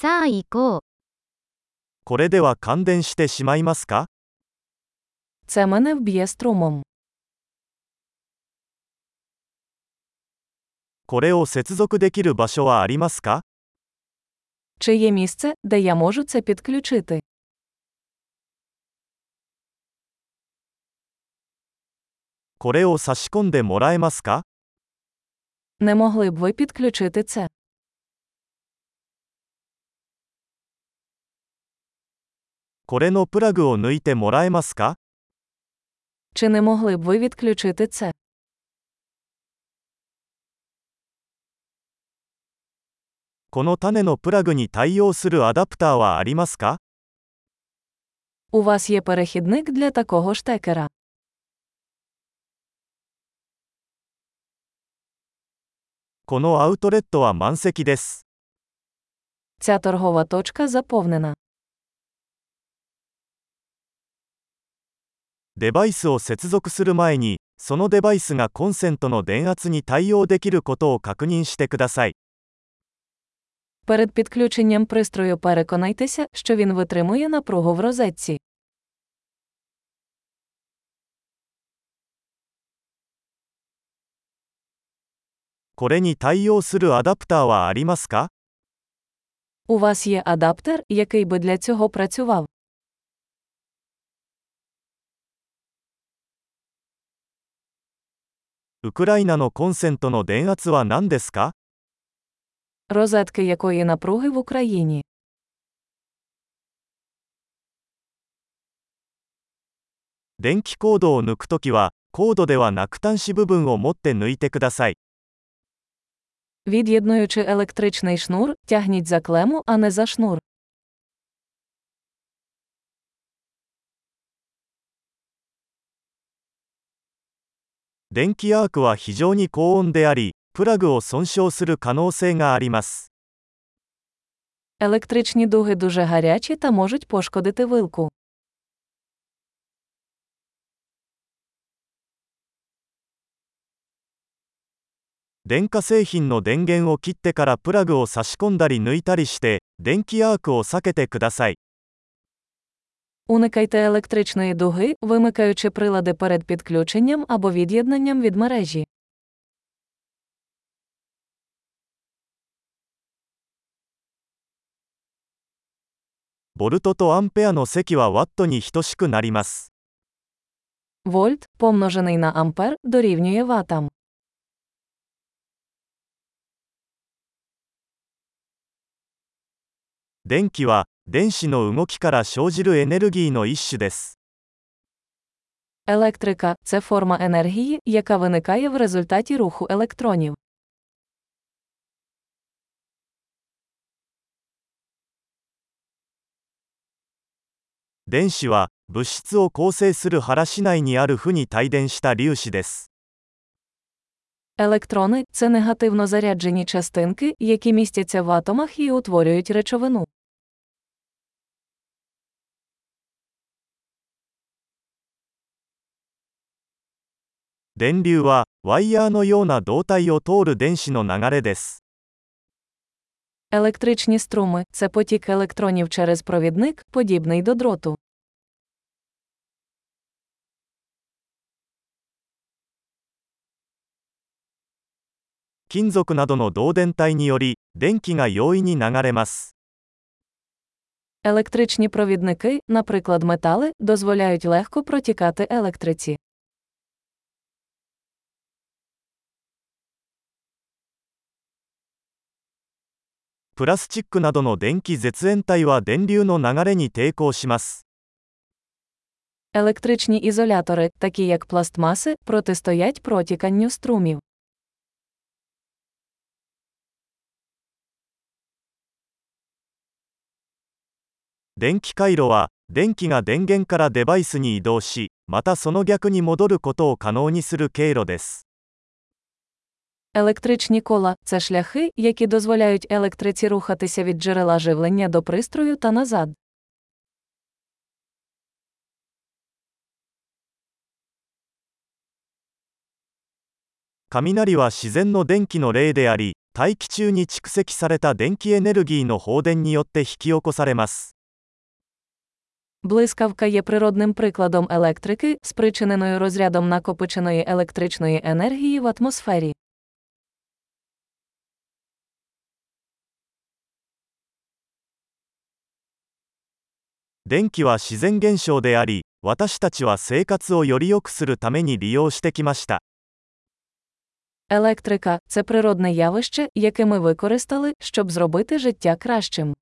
さあ行こう。これでは感電してしまいますか Це мене вб'є струмом. これを接続できる場所はありますか Чи є місце, де я можу це підключити? これを差し込んでもらえますか Не могли б ви підключити це? これのプラグを抜いてもらえますか Чи не могли б ви відключити це? この種のプラグに対応するアダプターはありますか У вас є перехідник для такого штекера. このアウトレットは満席です。 Ця торгова точка заповнена. デバイスを接続する前に、そのデバイスがコンセントの電圧に対応できることを確認してください。 Перед підключенням пристрою переконайтеся, що він витримує напругу в розетці. これに対応するアダプターはありますか У вас є адаптер, який би для цього працював. ウクライナのコンセントの電圧は何ですか Розетки якої напруги в Україні. 電気コードを抜くときは、コードではなく端子部分を持って抜いてください。 Від'єднуючи електричний шнур, тягніть за клему, а не за шнур. 電気アークは非常に高温であり、プラグを損傷する可能性があります。 Електричні дуги дуже гарячі та можуть пошкодити вилку. 電化製品の電源を切ってからプラグを差し込んだり抜いたりして、電気アークを避けてください。 Уникайте електричної дуги, вимикаючи прилади перед підключенням або від'єднанням від мережі. ボルトとアンペアの積はワットに等しくなります。 Вольт, помножений на ампер, дорівнює ватам. 電気は、 電子の動きから生じるエネルギーの一種です。 Електрика це форма енергії, яка виникає в результаті руху електронів. 電子は、物質を構成する原子内にある負に帯電した粒子です。 Електрони це негативно заряджені частинки, які містяться в атомах і утворюють речовину. 電流は、ワイヤーのような導体を通る電子の流れです。 Електричні струми це потік електронів через провідник, подібний до дроту. 金属などの導電体により、電気が容易に流れます。 Електричні провідники, наприклад, метали, дозволяють легко протікати електриці. プラスチックなどの電気絶縁体は電流の流れに抵抗します。 Електричні ізолятори, такі як пластмаси, протистоять протіканню струмів. 電気回路は、電気が電源からデバイスに移動し、またその逆に戻ることを可能にする経路です。 Електричні кола це шляхи, які дозволяють електриці рухатися від джерела живлення до пристрою та назад. Камінарі ва шізен но денкі тайкі чу чіксекі сарета денкі енергії но хоуден хікіоко саремас. Блискавка є природним прикладом електрики, спричиненою розрядом накопиченої електричної енергії в атмосфері. 電気は自然現象であり、私たちは生活をより良くするために利用してきました。 Електрика це природне явище, яке ми використали, щоб зробити життя кращим.